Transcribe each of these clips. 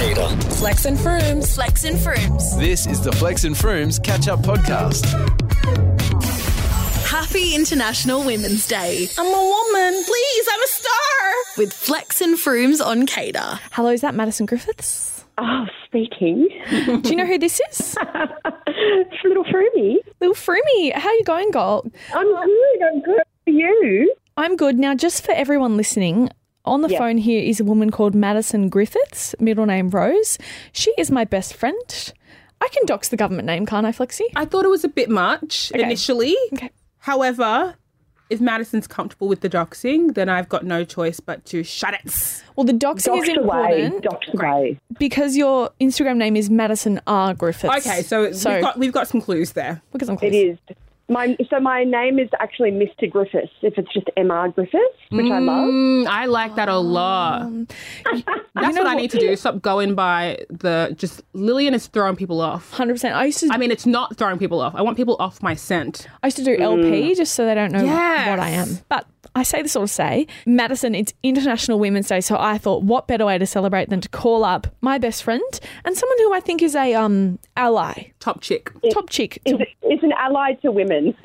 Flex and Frooms. Flex and Frooms. This is the Flex and Frooms Catch Up Podcast. Happy International Women's Day. I'm a woman. Please, I'm a star. With Flex and Frooms on Cater. Hello, is that Madison Griffiths? Oh, speaking. Do you know who this is? it's little Frumy. Little Froomy. How are you going, Gold? I'm good. I'm good. How are you? I'm good. Now, just for everyone listening, on the Yeah. phone here is a woman called Madison Griffiths, middle name Rose. She is my best friend. I can dox the government name, can't I, Flexi? I thought it was a bit much Okay. initially. Okay. However, if Madison's comfortable with the doxing, then I've got no choice but to shut it. Well, the doxing is Docked away. important Docked away. because your Instagram name is Madison R. Griffiths. Okay, so, we've got we've got some clues there. look at some clues. is. My, so my name is actually Mr. Griffiths, if it's just MR Griffiths, which I love. Mm, I like that a lot. Um, That's what I need to do. Stop going by the just Lillian is throwing people off. 100%. I used to I mean, it's not throwing people off. I want people off my scent. I used to do LP just so they don't know Yes. what I am. But I say this all to say, Madison, it's International Women's Day, so I thought, what better way to celebrate than to call up my best friend and someone who I think is a um ally, Top chick. top chick. Is To, it, it's an ally to women.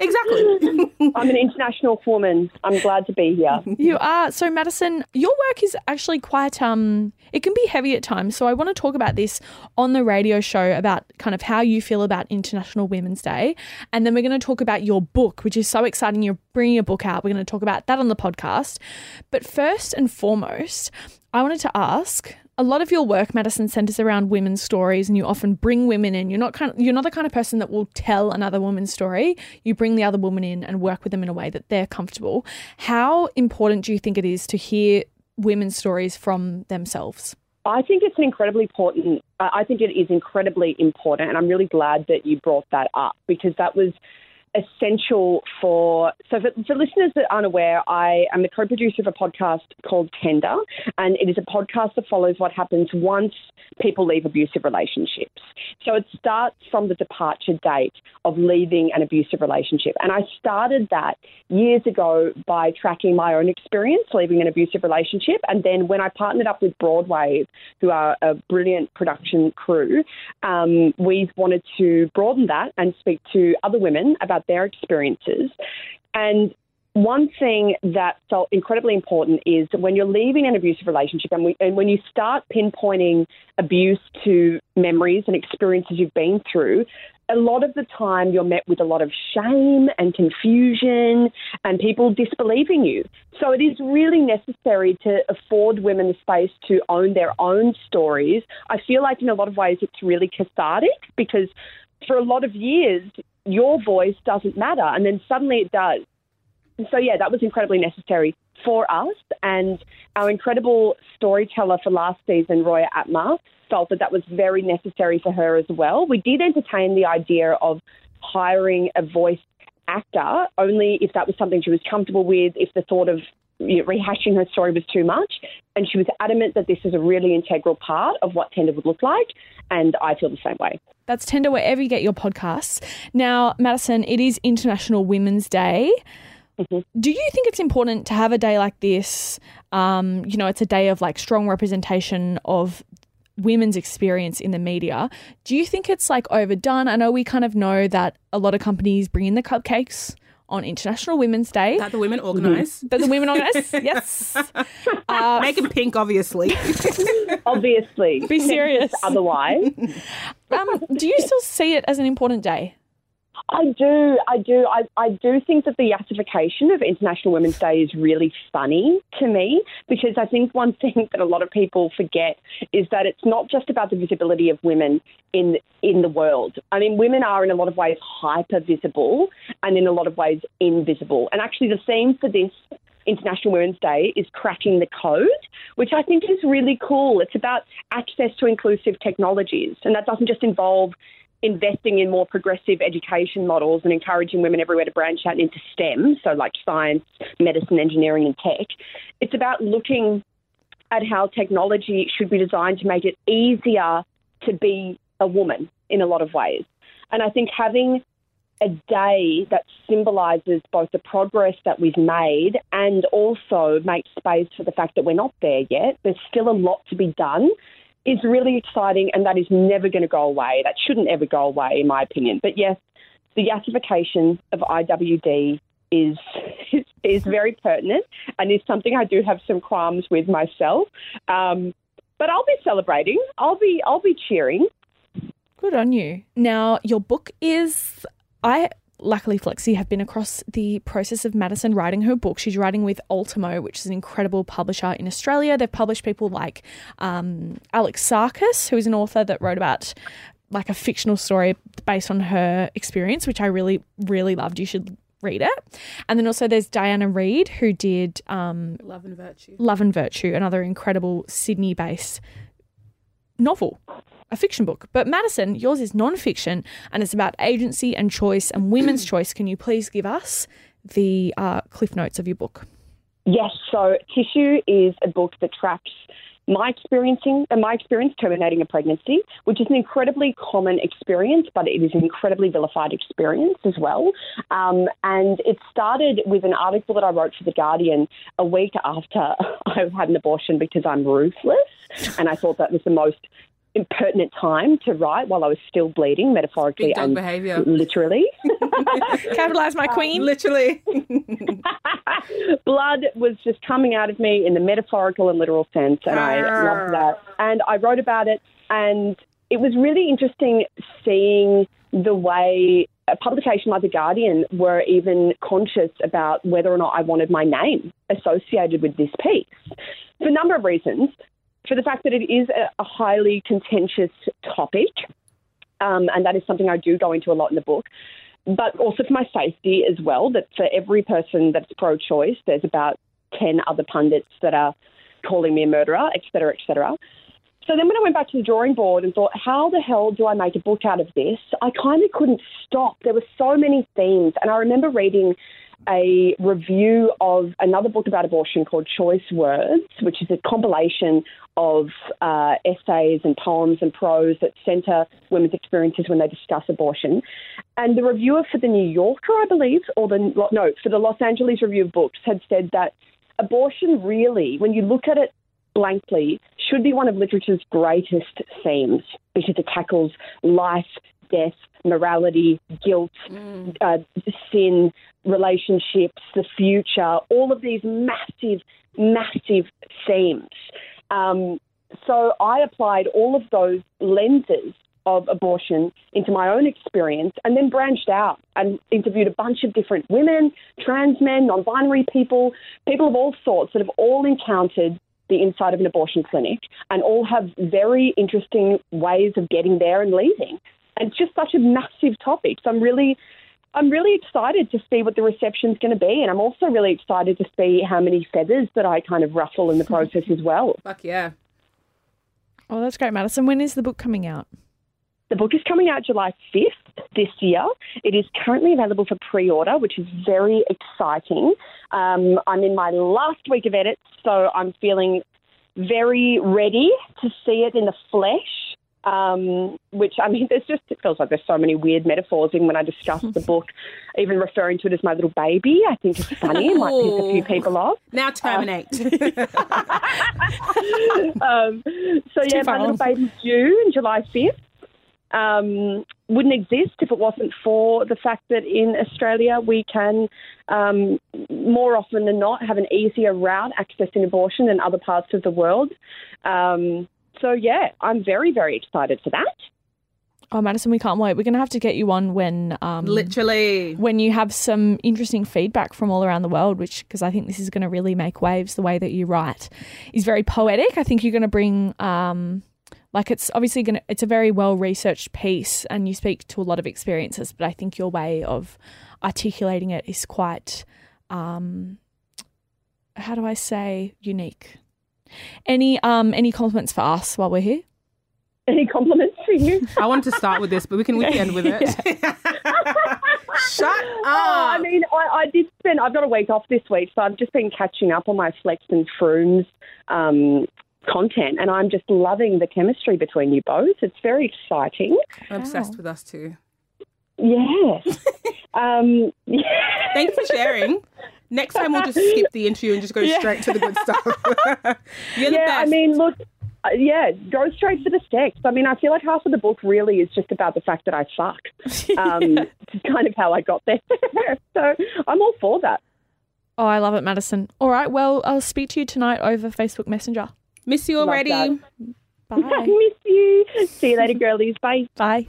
Exactly. I'm an international woman. I'm glad to be here. you are so Madison. Your work is actually quite um. It can be heavy at times, so I want to talk about this on the radio show about kind of how you feel about International Women's Day, and then we're going to talk about your book, which is so exciting. You're bringing a book out. We're going to talk about that on the podcast, but first and foremost, I wanted to ask. A lot of your work, Madison, centers around women's stories, and you often bring women in. You're not kind of, you're not the kind of person that will tell another woman's story. You bring the other woman in and work with them in a way that they're comfortable. How important do you think it is to hear women's stories from themselves? I think it's an incredibly important. I I think it is incredibly important, and I'm really glad that you brought that up because that was essential for. So, for, for listeners that aren't aware, I am the co-producer of a podcast called Tender, and it is a podcast that follows what happens once people leave abusive relationships. So it starts from the departure date of leaving an abusive relationship, and I started that years ago by tracking my own experience leaving an abusive relationship, and then when I partnered up with Broadway, who are a brilliant production crew, um, we wanted to broaden that and speak to other women about their experiences. And one thing that felt incredibly important is when you're leaving an abusive relationship and, we, and when you start pinpointing abuse to memories and experiences you've been through, a lot of the time you're met with a lot of shame and confusion and people disbelieving you. So it is really necessary to afford women the space to own their own stories. I feel like in a lot of ways it's really cathartic because for a lot of years your voice doesn't matter and then suddenly it does. And so, yeah, that was incredibly necessary for us. And our incredible storyteller for last season, Roya Atma, felt that that was very necessary for her as well. We did entertain the idea of hiring a voice actor only if that was something she was comfortable with, if the thought of rehashing her story was too much. And she was adamant that this is a really integral part of what Tender would look like. And I feel the same way. That's Tender wherever you get your podcasts. Now, Madison, it is International Women's Day. Do you think it's important to have a day like this? Um, you know, it's a day of like strong representation of women's experience in the media. Do you think it's like overdone? I know we kind of know that a lot of companies bring in the cupcakes on International Women's Day. That the women organise. That the women organize, yes. Uh, Make it pink, obviously. Obviously. Be serious. Otherwise. um, do you still see it as an important day? I do, I do. I, I do think that the yassification of International Women's Day is really funny to me because I think one thing that a lot of people forget is that it's not just about the visibility of women in in the world. I mean, women are in a lot of ways hyper visible and in a lot of ways invisible. And actually, the theme for this International Women's Day is cracking the code, which I think is really cool. It's about access to inclusive technologies, and that doesn't just involve investing in more progressive education models and encouraging women everywhere to branch out into STEM, so like science, medicine, engineering, and tech. It's about looking at how technology should be designed to make it easier to be a woman in a lot of ways. And I think having a day that symbolises both the progress that we've made and also makes space for the fact that we're not there yet. There's still a lot to be done. Is really exciting, and that is never going to go away. That shouldn't ever go away, in my opinion. But yes, the yassification of IWD is, is is very pertinent and is something I do have some qualms with myself. Um, but I'll be celebrating. I'll be I'll be cheering. Good on you. Now, your book is I luckily Flexi have been across the process of Madison writing her book. She's writing with Ultimo, which is an incredible publisher in Australia. They've published people like um, Alex Sarkis, who is an author that wrote about like a fictional story based on her experience, which I really, really loved. You should read it. And then also there's Diana Reid, who did um, Love and Virtue. Love and Virtue, another incredible Sydney based novel, a fiction book. But Madison, yours is non-fiction and it's about agency and choice and women's choice. Can you please give us the uh, cliff notes of your book? Yes, so Tissue is a book that tracks my experiencing uh, my experience terminating a pregnancy, which is an incredibly common experience, but it is an incredibly vilified experience as well. Um, and it started with an article that I wrote for the Guardian a week after I had an abortion because I'm ruthless, and I thought that was the most impertinent time to write while I was still bleeding, metaphorically Big dog and behaviour. literally. Capitalize my queen. Literally. Blood was just coming out of me in the metaphorical and literal sense, and I loved that. And I wrote about it, and it was really interesting seeing the way a publication like The Guardian were even conscious about whether or not I wanted my name associated with this piece for a number of reasons. For the fact that it is a, a highly contentious topic, um, and that is something I do go into a lot in the book but also for my safety as well. That for every person that's pro choice, there's about 10 other pundits that are calling me a murderer, et cetera, et cetera. So then when I went back to the drawing board and thought, how the hell do I make a book out of this? I kind of couldn't stop. There were so many themes. And I remember reading a review of another book about abortion called Choice Words, which is a compilation of uh, essays and poems and prose that centre women's experiences when they discuss abortion. And the reviewer for the New Yorker, I believe, or the no, for the Los Angeles Review of Books, had said that abortion really, when you look at it blankly, should be one of literature's greatest themes because it tackles life, death, morality, guilt, uh, sin, relationships, the future, all of these massive, massive themes. Um, so I applied all of those lenses of abortion into my own experience and then branched out and interviewed a bunch of different women, trans men, non binary people, people of all sorts that have all encountered the inside of an abortion clinic and all have very interesting ways of getting there and leaving. And it's just such a massive topic. So I'm really I'm really excited to see what the reception's going to be, and I'm also really excited to see how many feathers that I kind of ruffle in the process as well. Fuck yeah. Oh, that's great, Madison. When is the book coming out? The book is coming out July 5th this year. It is currently available for pre order, which is very exciting. Um, I'm in my last week of edits, so I'm feeling very ready to see it in the flesh. Um, which I mean, there's just it feels like there's so many weird metaphors. Even when I discuss the book, even referring to it as my little baby, I think it's funny. It might piss a few people off. Now terminate. um, so yeah, my little baby's due in July 5th. Um, wouldn't exist if it wasn't for the fact that in Australia we can um, more often than not have an easier route accessing abortion than other parts of the world. Um, so yeah, I'm very very excited for that. Oh, Madison, we can't wait. We're going to have to get you on when um, Literally. when you have some interesting feedback from all around the world, which because I think this is going to really make waves. The way that you write is very poetic. I think you're going to bring. Um, like it's obviously going to it's a very well researched piece and you speak to a lot of experiences but i think your way of articulating it is quite um how do I say unique? Any um any compliments for us while we're here? Any compliments for you? I wanted to start with this, but we can we can end with it. Shut up. Oh, I mean, I, I did spend. I've got a week off this week, so I've just been catching up on my Flex and Frooms um, content, and I'm just loving the chemistry between you both. It's very exciting. I'm obsessed with us too. Yes. um, yeah. Thanks for sharing. Next time we'll just skip the interview and just go straight to the good stuff. You're the yeah, best. I mean, look, uh, yeah, go straight for the sex. I mean, I feel like half of the book really is just about the fact that I fuck. Um, It's kind of how I got there. so I'm all for that. Oh, I love it, Madison. All right, well, I'll speak to you tonight over Facebook Messenger. Miss you already. that. Bye. Miss you. See you later, girlies. Bye. Bye.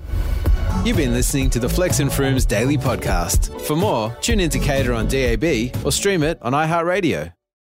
You've been listening to the Flex and Frooms Daily Podcast. For more, tune in to Cater on DAB or stream it on iHeartRadio.